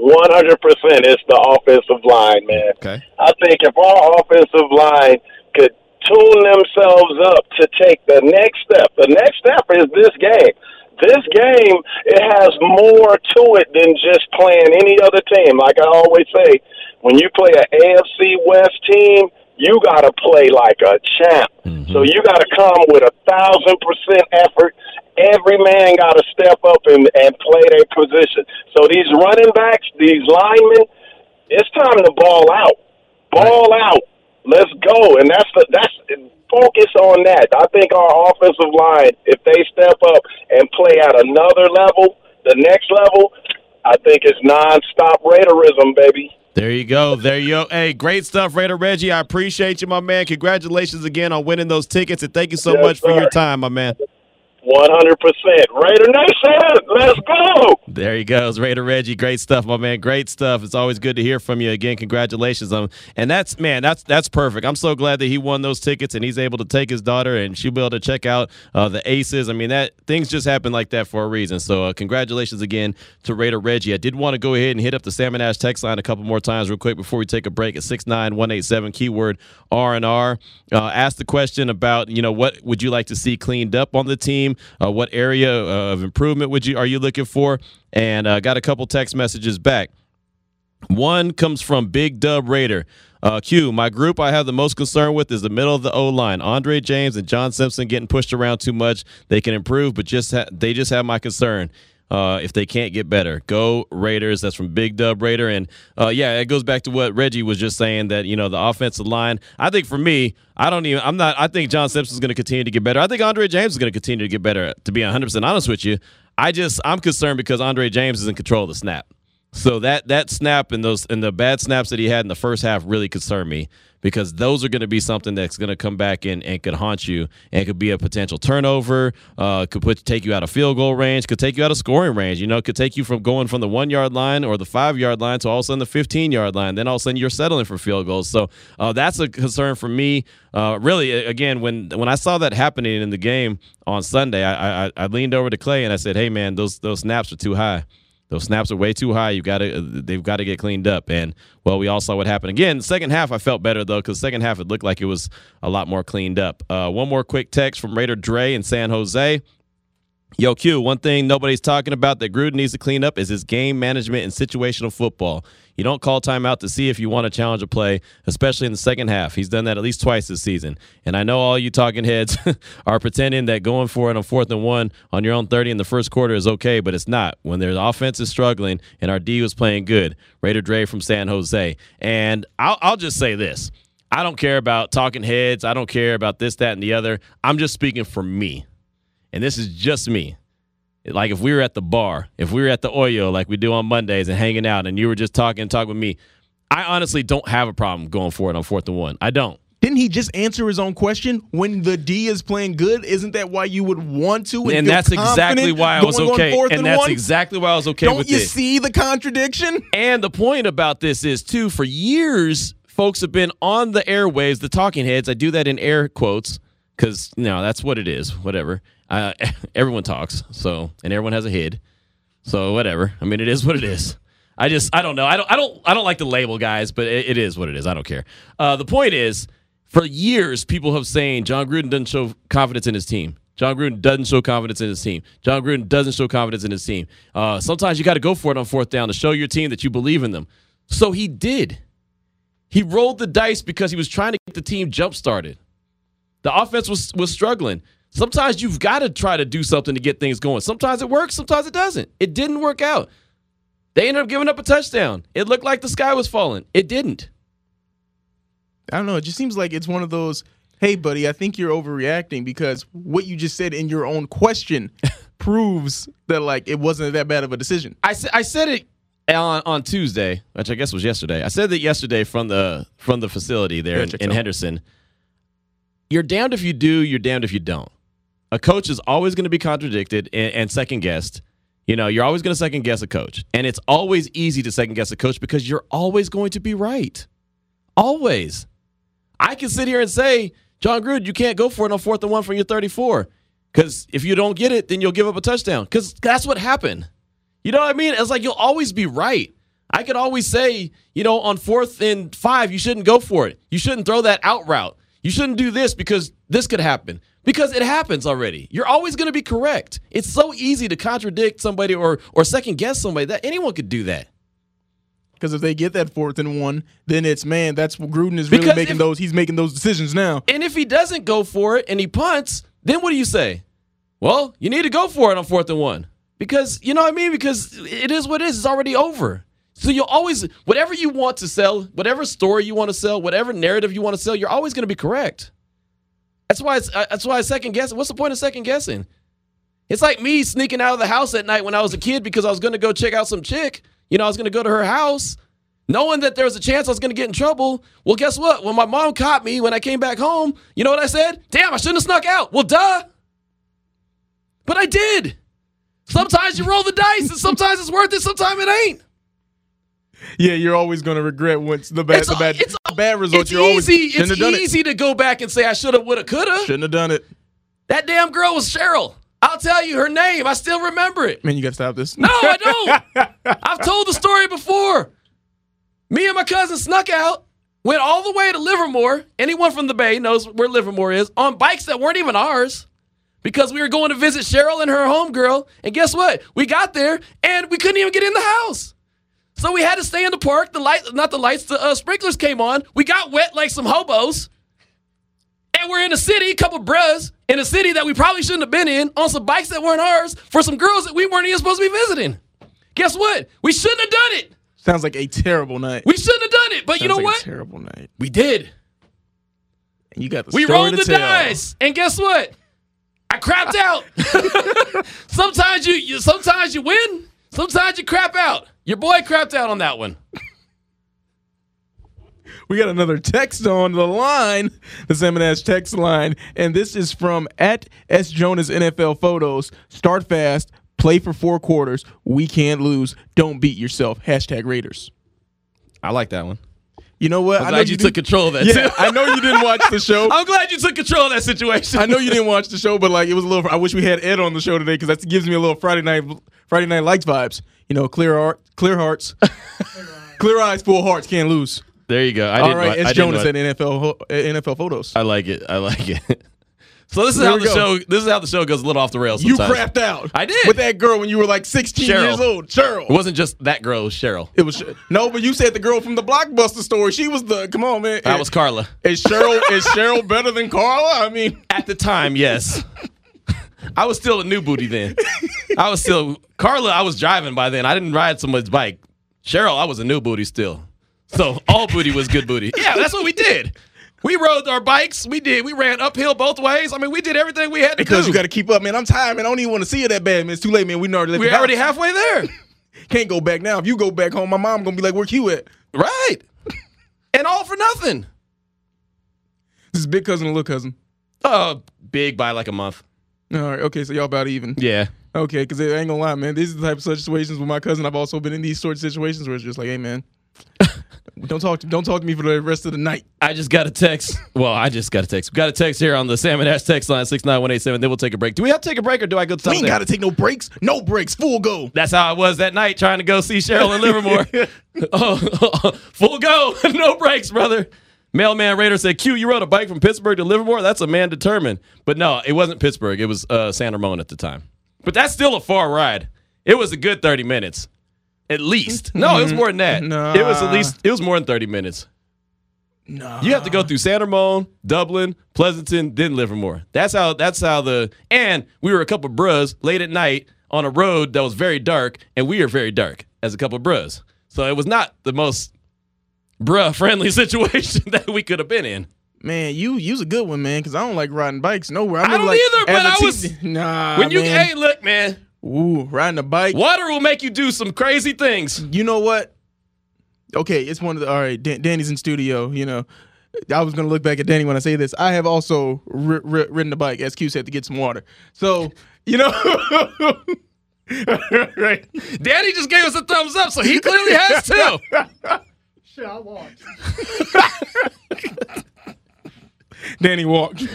One hundred percent. It's the offensive line, man. Okay. I think if our offensive line could tune themselves up to take the next step, the next step is this game. This game, it has more to it than just playing any other team. Like I always say, when you play an AFC West team, you got to play like a champ. Mm-hmm. So you got to come with a thousand percent effort. Every man got to step up and, and play their position. So these running backs, these linemen, it's time to ball out. Ball out. Let's go. And that's the that's focus on that. I think our offensive line, if they step up and play at another level, the next level, I think it's nonstop Raiderism, baby. There you go. There you go. Hey, great stuff, Raider Reggie. I appreciate you, my man. Congratulations again on winning those tickets, and thank you so Yes, much for sir. your time, my man. One hundred percent. Raider Nation, let's go. There he goes, Raider Reggie. Great stuff, my man. Great stuff. It's always good to hear from you again. Congratulations on, and that's man, that's that's perfect. I'm so glad that he won those tickets and he's able to take his daughter and she'll be able to check out uh, the Aces. I mean, that things just happen like that for a reason. So, uh, congratulations again to Raider Reggie. I did want to go ahead and hit up the Sam and Ash text line a couple more times, real quick, before we take a break at six nine one eight seven keyword R and R. Uh, Ask the question about you know what would you like to see cleaned up on the team? Uh, what area uh, of improvement would you are you looking for? And uh, got a couple text messages back. One comes from Big Dub Raider. Uh, Q, my group I have the most concern with is the middle of the O line. Andre James and John Simpson getting pushed around too much. They can improve, but just ha- they just have my concern. Uh, if they can't get better, go Raiders. That's from Big Dub Raider, and uh, yeah, it goes back to what Reggie was just saying that you know the offensive line. I think for me, I don't even. I'm not. I think John Simpson's going to continue to get better. I think Andre James is going to continue to get better. To be 100 percent honest with you, I just I'm concerned because Andre James is in control of the snap. So that that snap and those and the bad snaps that he had in the first half really concern me because those are going to be something that's going to come back and, and could haunt you and could be a potential turnover. Uh, could put take you out of field goal range. Could take you out of scoring range. You know, could take you from going from the one yard line or the five yard line to all of a sudden the fifteen yard line. Then all of a sudden you're settling for field goals. So uh, that's a concern for me. Uh, really, again, when when I saw that happening in the game on Sunday, I, I I leaned over to Clay and I said, "Hey man, those those snaps are too high." Those snaps are way too high. You got to, they've got to get cleaned up. And well, we all saw what happened again. Second half, I felt better though, because second half it looked like it was a lot more cleaned up. Uh, one more quick text from Raider Dre in San Jose. Yo, Q, one thing nobody's talking about that Gruden needs to clean up is his game management and situational football. You don't call timeout to see if you want to challenge a play, especially in the second half. He's done that at least twice this season. And I know all you talking heads are pretending that going for it on fourth and one on your own 30 in the first quarter is okay, but it's not. When their offense is struggling and our D was playing good, Raider Dre from San Jose. And I'll, I'll just say this I don't care about talking heads. I don't care about this, that, and the other. I'm just speaking for me and this is just me. Like if we were at the bar, if we were at the Oyo like we do on Mondays and hanging out, and you were just talking and talking with me, I honestly don't have a problem going for it on fourth and one. I don't. Didn't he just answer his own question? When the D is playing good, isn't that why you would want to? And, And that's exactly why I was okay. And and that's one? exactly why I was okay Don't with you this. see the contradiction? And the point about this is too, for years, folks have been on the airwaves, the talking heads. I do that in air quotes because know that's what it is. Whatever. Uh, everyone talks, so and everyone has a head. So whatever. I mean, it is what it is. I just I don't know. I don't I don't I don't like the label guys, but it, it is what it is. I don't care. Uh, the point is, for years, people have saying Jon Gruden doesn't show confidence in his team. Jon Gruden doesn't show confidence in his team. Jon Gruden doesn't show confidence in his team. Uh, sometimes you got to go for it on fourth down to show your team that you believe in them. So he did. He rolled the dice because he was trying to get the team jump started. The offense was was struggling. Sometimes you've got to try to do something to get things going. Sometimes it works, sometimes it doesn't. It didn't work out. They ended up giving up a touchdown. It looked like the sky was falling. It didn't. I don't know. It just seems like it's one of those. Hey, buddy, I think you're overreacting because what you just said in your own question proves that like it wasn't that bad of a decision. I, sa- I said it on, on Tuesday, which I guess was yesterday. I said that yesterday from the from the facility there Yeah, in, in. Henderson. You're damned if you do. You're damned if you don't. A coach is always going to be contradicted and, and second guessed. You know, you're always going to second guess a coach, and it's always easy to second guess a coach because you're always going to be right. Always. I can sit here and say, Jon Gruden, you can't go for it on fourth and one from your 34. Because if you don't get it, then you'll give up a touchdown. Because that's what happened. You know what I mean? It's like you'll always be right. I could always say, you know, on fourth and five, you shouldn't go for it. You shouldn't throw that out route. You shouldn't do this because this could happen. Because it happens already. You're always going to be correct. It's so easy to contradict somebody or or second guess somebody that anyone could do that. Because if they get that fourth and one, then it's man, that's what Gruden is really Because making if- those. He's making those decisions now. And if he doesn't go for it and he punts, then what do you say? Well, you need to go for it on fourth and one. Because, you know what I mean? Because it is what it is. It's already over. So you'll always, whatever you want to sell, whatever story you want to sell, whatever narrative you want to sell, you're always going to be correct. That's why it's, uh, that's why I second guess. What's the point of second guessing? It's like me sneaking out of the house at night when I was a kid because I was going to go check out some chick. You know, I was going to go to her house, knowing that there was a chance I was going to get in trouble. Well, guess what? When my mom caught me when I came back home, you know what I said? Damn, I shouldn't have snuck out. Well, duh. But I did. Sometimes you roll the dice, and sometimes it's worth it. Sometimes it ain't. Yeah, you're always going to regret once the bad, It's the bad, it's a- bad results. It's You're always easy. shouldn't It's have done easy to go back and say I should have, would have, could have. Shouldn't have done it. That damn girl was Cheryl. I'll tell you her name. I still remember it. Man, you got to stop this. No, I don't. I've told the story before. Me and my cousin snuck out, went all the way to Livermore. Anyone from the Bay knows where Livermore is on bikes that weren't even ours because we were going to visit Cheryl and her homegirl. And guess what? We got there and we couldn't even get in the house. So we had to stay in the park. The light, not the lights, the uh, sprinklers came on. We got wet like some hobos. And we're in a city, a couple bros in a city that we probably shouldn't have been in on some bikes that weren't ours for some girls that we weren't even supposed to be visiting. Guess what? We shouldn't have done it. Sounds like a terrible night. We shouldn't have done it. But you know like what? A terrible night. We did. And you got the We rolled the tell. dice. And guess what? I crapped out. sometimes you, you sometimes you win, sometimes you crap out. Your boy crapped out on that one. We got another text on the line, the Sam and Ash text line, and this is from at S Jonas NFL Photos. Start fast, play for four quarters. We can't lose. Don't beat yourself. Hashtag Raiders. I like that one. You know what? I'm I know glad you, took control of that. Yeah, too. I know you didn't watch the show. I'm glad you took control of that situation. I know you didn't watch the show, but like it was a little. I wish we had Ed on the show today because that gives me a little Friday night Friday night lights vibes. You know, clear heart, clear hearts, clear eyes, full hearts, can't lose. There you go. I All didn't right, know- I it's Jonas know- at NFL uh, NFL photos. I like it. I like it. So this is Here how we the go. show. This is how the show goes a little off the rails. You Sometimes. crapped out. I did. with that girl when you were like 16 Cheryl. years old, Cheryl. It wasn't just that girl. It was Cheryl. It was no, but you said the girl from the Blockbuster story. She was the come on, man. That was Carla. Is Cheryl is Cheryl better than Carla? I mean, At the time, yes. I was still a new booty then. I was still Carla. I was driving by then. I didn't ride someone's bike. Cheryl, I was a new booty still. So all booty was good booty. Yeah, that's what we did. We rode our bikes. We did. We ran uphill both ways. I mean, we did everything we had to because do. Because you got to keep up, man. I'm tired, man. I don't even want to see you that bad, man. It's too late, man. We already We're already halfway there. Can't go back now. If you go back home, my mom gonna be like, "Where you at?" Right. And all for nothing. This is big cousin and little cousin. Oh, big by like a month. All right, okay, so y'all about even. Yeah. Okay, because I ain't gonna lie, man. These are the type of situations with my cousin. I've also been in these sort of situations where it's just like, hey, man, don't talk to don't talk to me for the rest of the night. I just got a text. Well, I just got a text. We got a text here on the Sam and Ash text line six nine one eight seven. Then we'll take a break. Do we have to take a break or do I go to We ain't got to take no breaks. No breaks. Full go. That's how I was that night trying to go see Cheryl in Livermore. oh, full go, no breaks, brother. Mailman Raider said, "Q, you rode a bike from Pittsburgh to Livermore. That's a man determined." But no, it wasn't Pittsburgh. It was uh, San Ramon at the time. But that's still a far ride. It was a good thirty minutes, at least. No, it was more than that. Nah. It was at least. It was more than thirty minutes. No. You have to go through San Ramon, Dublin, Pleasanton, then Livermore. That's how. That's how the. And we were a couple of bros late at night on a road that was very dark, and we are very dark as a couple of bros. So it was not the most bruh friendly situation that we could have been in. Man, you you's a good one, man, because I don't like riding bikes nowhere. I, I don't like, either, but I was- nah. when you man. hey, look, man, Ooh, riding a bike. water will make you do some crazy things. You know what? Okay, it's one of the. All right, Dan, Danny's in studio. You know, I was gonna look back at Danny when I say this. I have also ri- ri- ridden a bike, as Q said, to get some water. So you know, right? Danny just gave us a thumbs up, so he clearly has too. Shit, I walked. Danny walked.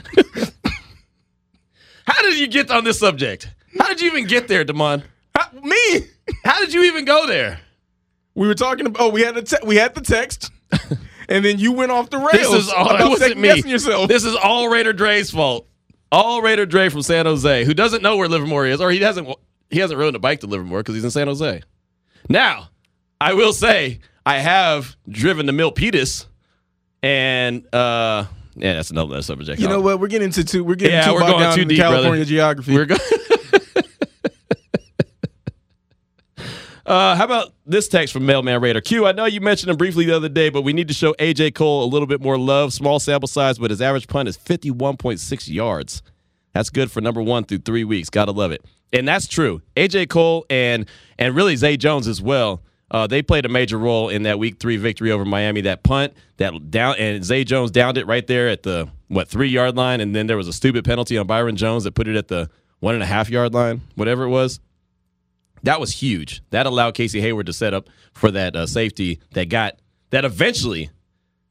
How did you get on this subject? How did you even get there, Damon? How- me. How did you even go there? We were talking about. Oh, we had the te- we had the text, and then you went off the rails. This is all. It wasn't me. Yourself. This is all Raider Dre's fault. All Raider Dre from San Jose, who doesn't know where Livermore is, or he hasn't he hasn't ridden a bike to Livermore because he's in San Jose. Now, I will say I have driven to Milpitas, and uh, yeah, that's another subject. you know what? We're getting into two. We're getting Yeah, too we're bogged going down too deep, California brother. geography. We're going. Uh, how about this text from Mailman Raider? Q, I know you mentioned him briefly the other day, but we need to show AJ Cole a little bit more love. Small sample size, but his average punt is 51.6 yards. That's good for number one through three weeks. Gotta love it. And that's true. AJ Cole and and really Zay Jones as well. Uh, they played a major role in that week three victory over Miami. That punt, that down, and Zay Jones downed it right there at the what three yard line, and then there was a stupid penalty on Byron Jones that put it at the one and a half yard line, whatever it was. That was huge. That allowed Casey Hayward to set up for that uh, safety that got that eventually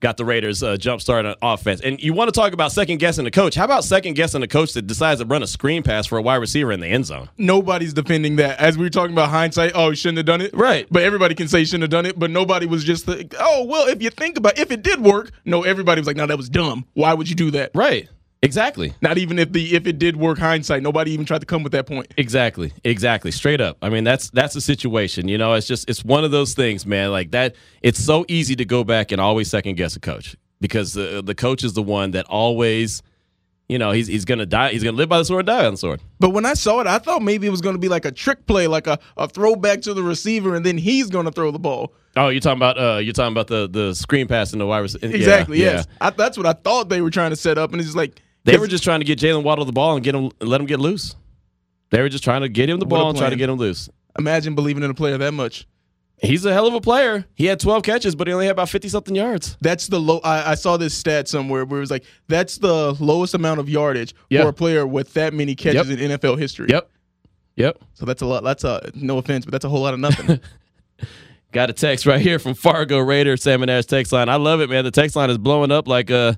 got the Raiders uh, jump start on offense. And you want to talk about second guessing the coach? How about second guessing the coach that decides to run a screen pass for a wide receiver in the end zone? Nobody's defending that. As we were talking about hindsight, oh, he shouldn't have done it. Right. But everybody can say he shouldn't have done it. But nobody was just like, oh, well, if you think about if it did work, no, everybody was like, no, that was dumb. Why would you do that? Right. Exactly. Not even if the if it did work hindsight, nobody even tried to come with that point. Exactly. Exactly. Straight up. I mean, that's that's the situation. You know, it's just it's one of those things, man. Like that. It's so easy to go back and always second guess a coach because the the coach is the one that always, you know, he's he's gonna die. He's gonna live by the sword, die on the sword. But when I saw it, I thought maybe it was going to be like a trick play, like a, a throwback to the receiver, and then he's going to throw the ball. Oh, you're talking about uh, you're talking about the the screen pass and the wide receiver. Exactly. Yeah, yes. yeah. I, that's what I thought they were trying to set up, and it's just like They were just trying to get Jaylen Waddle the ball and get him let him get loose. They were just trying to get him the ball and try to get him loose. imagine believing in a player that much. He's a hell of a player. He had 12 catches, but he only had about 50 something yards. That's the low. I, I saw this stat somewhere where it was like that's the lowest amount of yardage Yeah. for a player with that many catches in NFL history. Yep. Yep. So that's a lot. That's a no offense, but that's a whole lot of nothing. Got a text right here from Fargo Raider Sam and Ash text line. I love it, man. The text line is blowing up like uh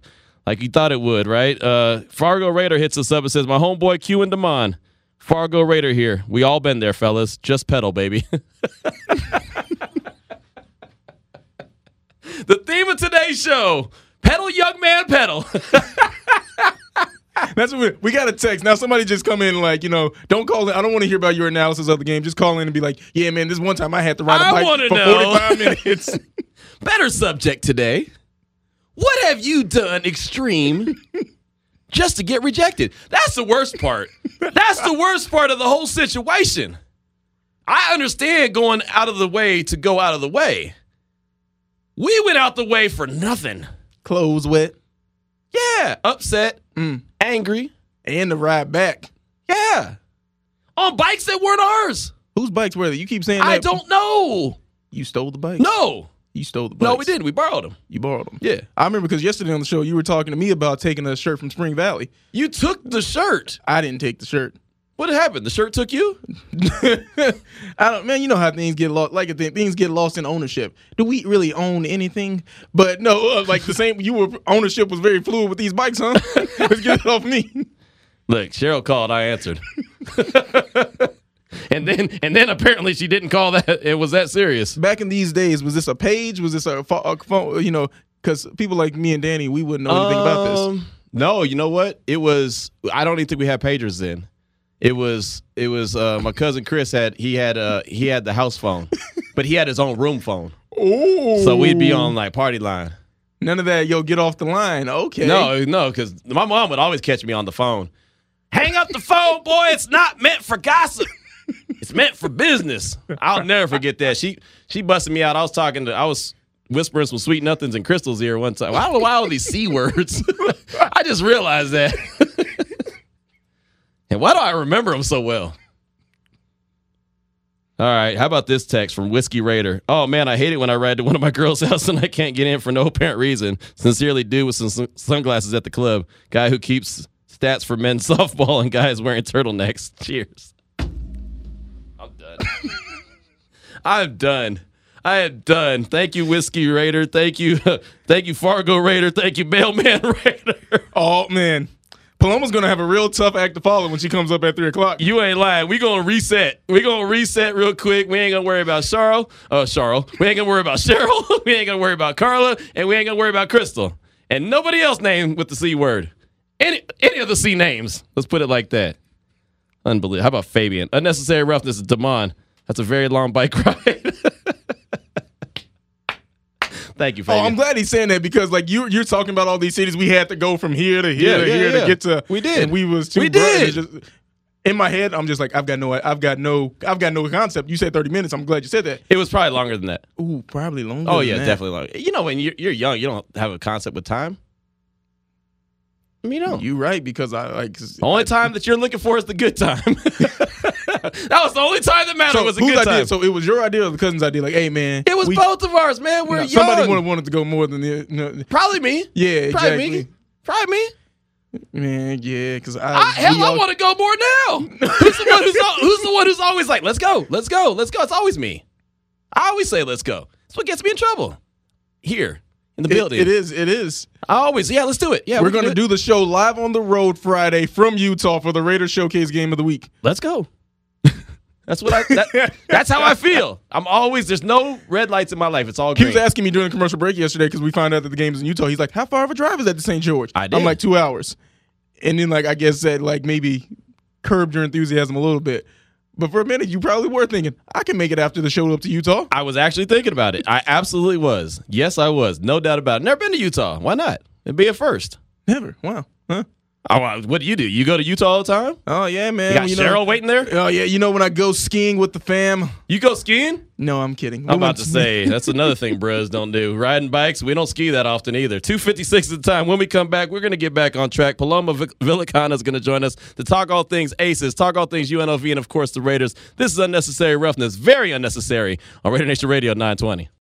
like you thought it would, right? Uh Fargo Raider hits us up and says, My homeboy Q and Damon. Fargo Raider here. We all been there, fellas. Just pedal, baby. the theme of today's show. Pedal, young man, pedal. that's what we, we got a text now. Somebody just come in like you know, don't call in. I don't want to hear about your analysis of the game. Just call in and be like, yeah, man, this one time I had to ride a I bike for know. forty five minutes. Better subject today. What have you done extreme just to get rejected? That's the worst part. That's the worst part of the whole situation. I understand going out of the way to go out of the way. We went out the way for nothing. Clothes wet Yeah, upset, Mm. angry. and the ride back. Yeah. On bikes that weren't ours. Whose bikes were they? You keep saying I that. don't know. You stole the bike. No. You stole the bike. No, we didn't. We borrowed them. You borrowed them. Yeah. I remember because yesterday on the show you were talking to me about taking a shirt from Spring Valley. You took the shirt. I didn't take the shirt. What happened? The shirt took you? I don't, man. You know how things get lost. Like th- things get lost in ownership. Do we really own anything? But no, uh, like the same. You were ownership was very fluid with these bikes, huh? Let's get it off me. Look, Cheryl called. I answered. and then, and then apparently she didn't call that. It was that serious. Back in these days, was this a page? Was this a, a phone? You know, because people like me and Danny, we wouldn't know anything about this. Um, No, you know what? It was. I don't even think we had pagers then. It was. It was. Uh, my cousin Chris had. He had. Uh, he had the house phone, but he had his own room phone. Oh, So we'd be on like party line. None of that. Yo, get off the line. Okay. No, no, because my mom would always catch me on the phone. Hang up the phone, boy. It's not meant for gossip. It's meant for business. I'll never forget that. She she busted me out. I was talking to I was whispering some sweet nothings in Crystal's ear one time. I don't know why all these C words. I just realized that. and why do I remember them so well? All right, how about this text from Whiskey Raider? Oh man, I hate it when I ride to one of my girls' house and I can't get in for no apparent reason. Sincerely, dude with some sun- sunglasses at the club. Guy who keeps stats for men's softball and guys wearing turtlenecks. Cheers. I'm done. I'm done. I am done. Thank you, Whiskey Raider. Thank you, thank you, Fargo Raider. Thank you, Mailman Raider. Oh man, Paloma's gonna have a real tough act to follow when she comes up at three o'clock. You ain't lying. We gonna reset. We gonna reset real quick. We ain't gonna worry about Charles. Uh, Charles. We ain't gonna worry about Cheryl. we ain't gonna worry about Carla, and we ain't gonna worry about Crystal, and nobody else named with the C word. Any any of the C names. Let's put it like that. Unbelievable. How about Fabian? Unnecessary roughness is Damon. That's a very long bike ride. Thank you, Fabian. Oh, I'm glad he's saying that because like you you're talking about all these cities we had to go from here to here Yeah, to yeah, here yeah. to get to. We did. and we was too. We did. just- in my head, I'm just like I've got no, I've got no, I've got no concept. You said 30 minutes. I'm glad you said that. it was probably longer than that. Ooh, probably longer. Oh than yeah, definitely longer. You know, when you're, you're young, you don't have a concept with time. I you don't. You right because I like The only I- time that you're looking for is the good time. that was the only time that mattered So was a good idea? time. So it was your idea or the cousin's idea? Like, hey man, it was we- both of ours, man. We're no, young. somebody wanted, wanted to go more than the. No, Probably me. yeah, Probably exactly. me. Probably me. Man, yeah, because I, I, hell, we I want to go more now. who's, the one who's, who's the one who's always like, let's go, let's go, let's go? It's always me. I always say, let's go. That's what gets me in trouble. Here in the It- building. it is. It is. I always, yeah, let's do it. Yeah, We're we going to do, do the show live on the road Friday from Utah for the Raiders Showcase Game of the Week. Let's go. that's what I. That, that's how I feel. I'm always. There's no red lights in my life. It's all good. He was asking me during the commercial break yesterday because we found out that the game is in Utah. He's like, "How far of a drive is that to St. George?" I did. I'm like, two hours. And then, like, I guess that like maybe curbed your enthusiasm a little bit. But for a minute, you probably were thinking, "I can make it after the show up to Utah." I was actually thinking about it. I absolutely was. Yes, I was. No doubt about it. Never been to Utah. Why not? It'd be a first. Never. Wow. Huh? Oh, what do you do? You go to Utah all the time? Oh yeah, man. You got you Cheryl know, waiting there? Oh yeah, you know when I go skiing with the fam. You go skiing? No, I'm kidding. I'm We about to say that's another thing bros don't do. Riding bikes, we don't ski that often either. 256 at the time. When we come back, we're going to get back on track. Paloma V- Villicana is going to join us to talk all things Aces, talk all things UNLV, and of course the Raiders. This is unnecessary roughness, very unnecessary on Raider Nation Radio 920.